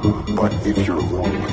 But if you're lonely,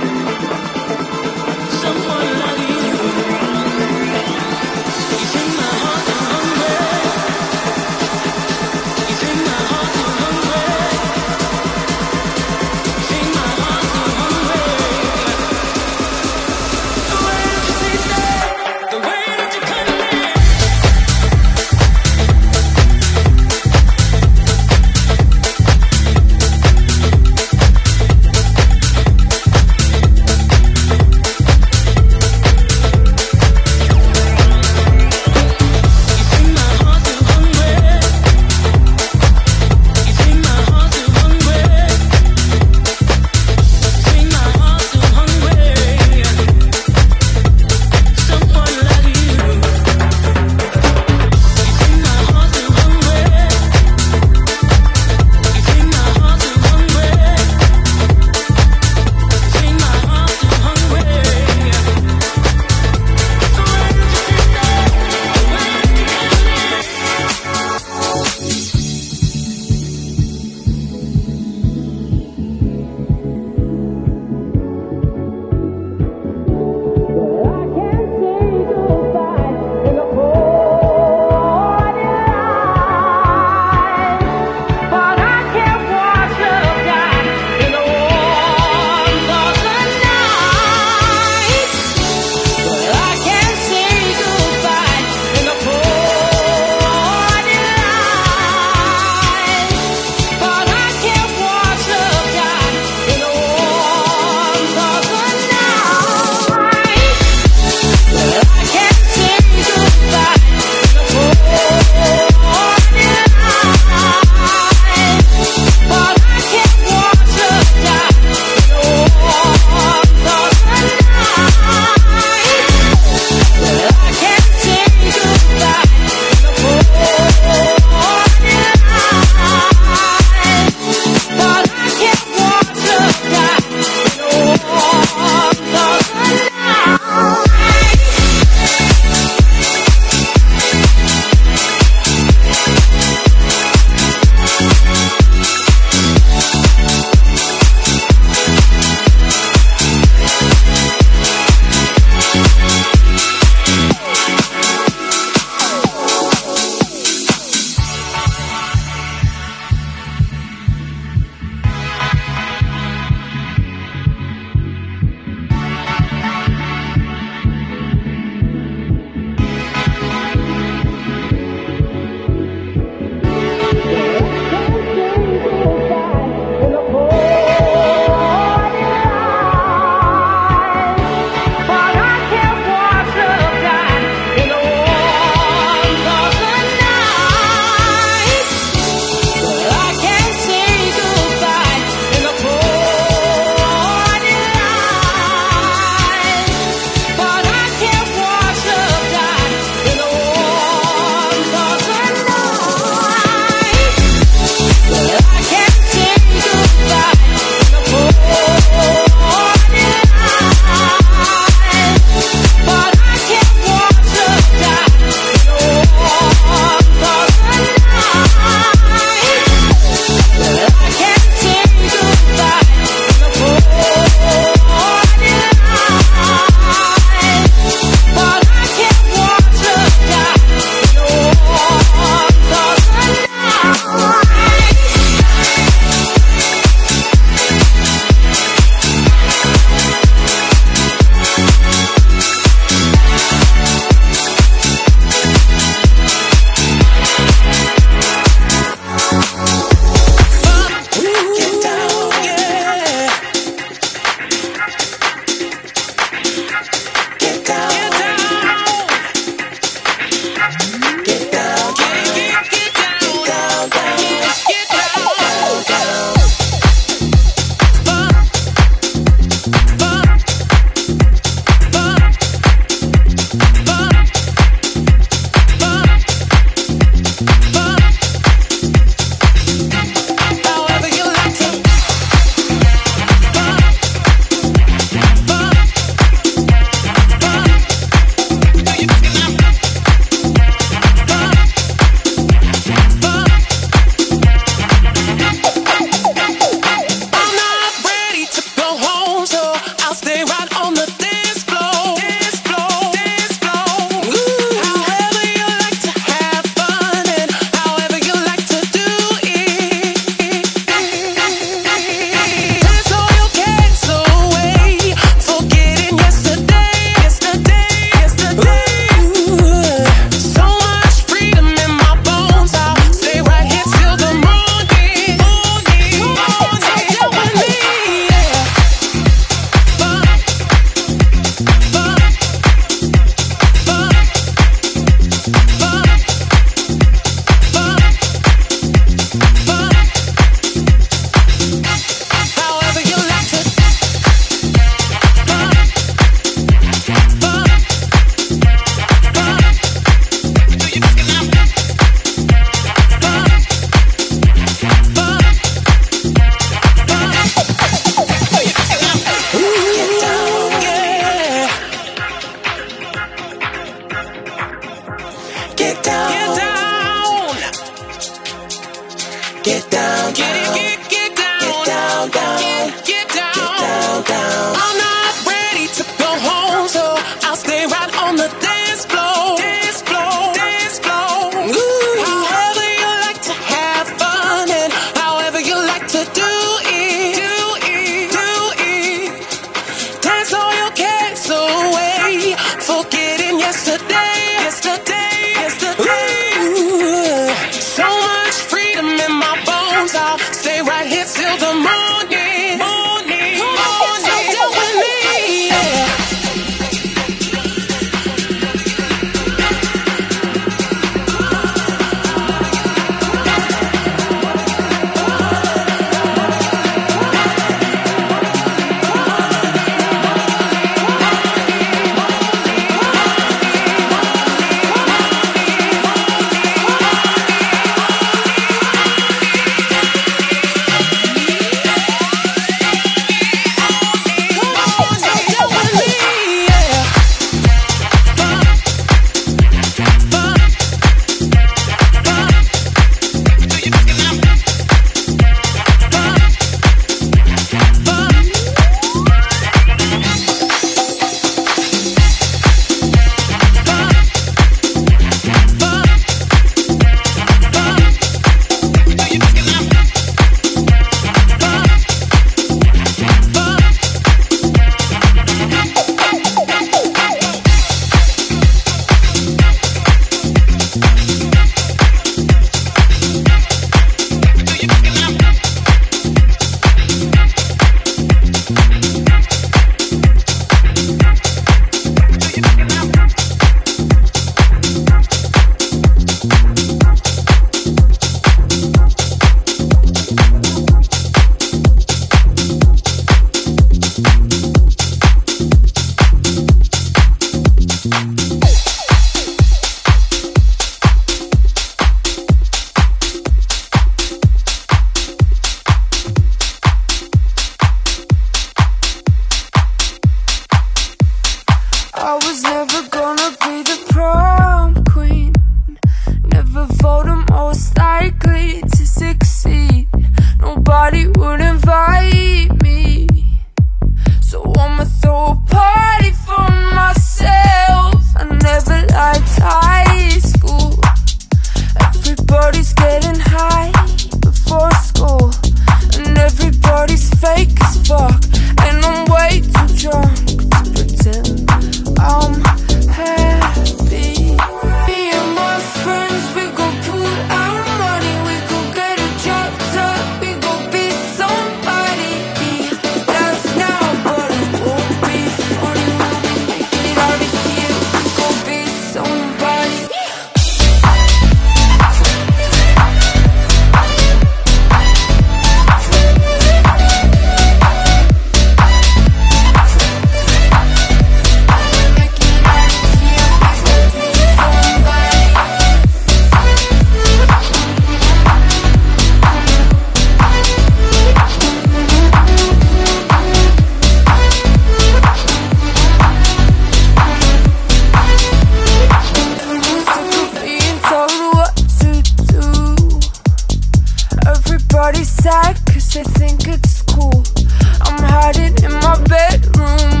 I'm hiding in my bedroom.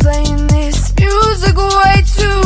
Playing this music way too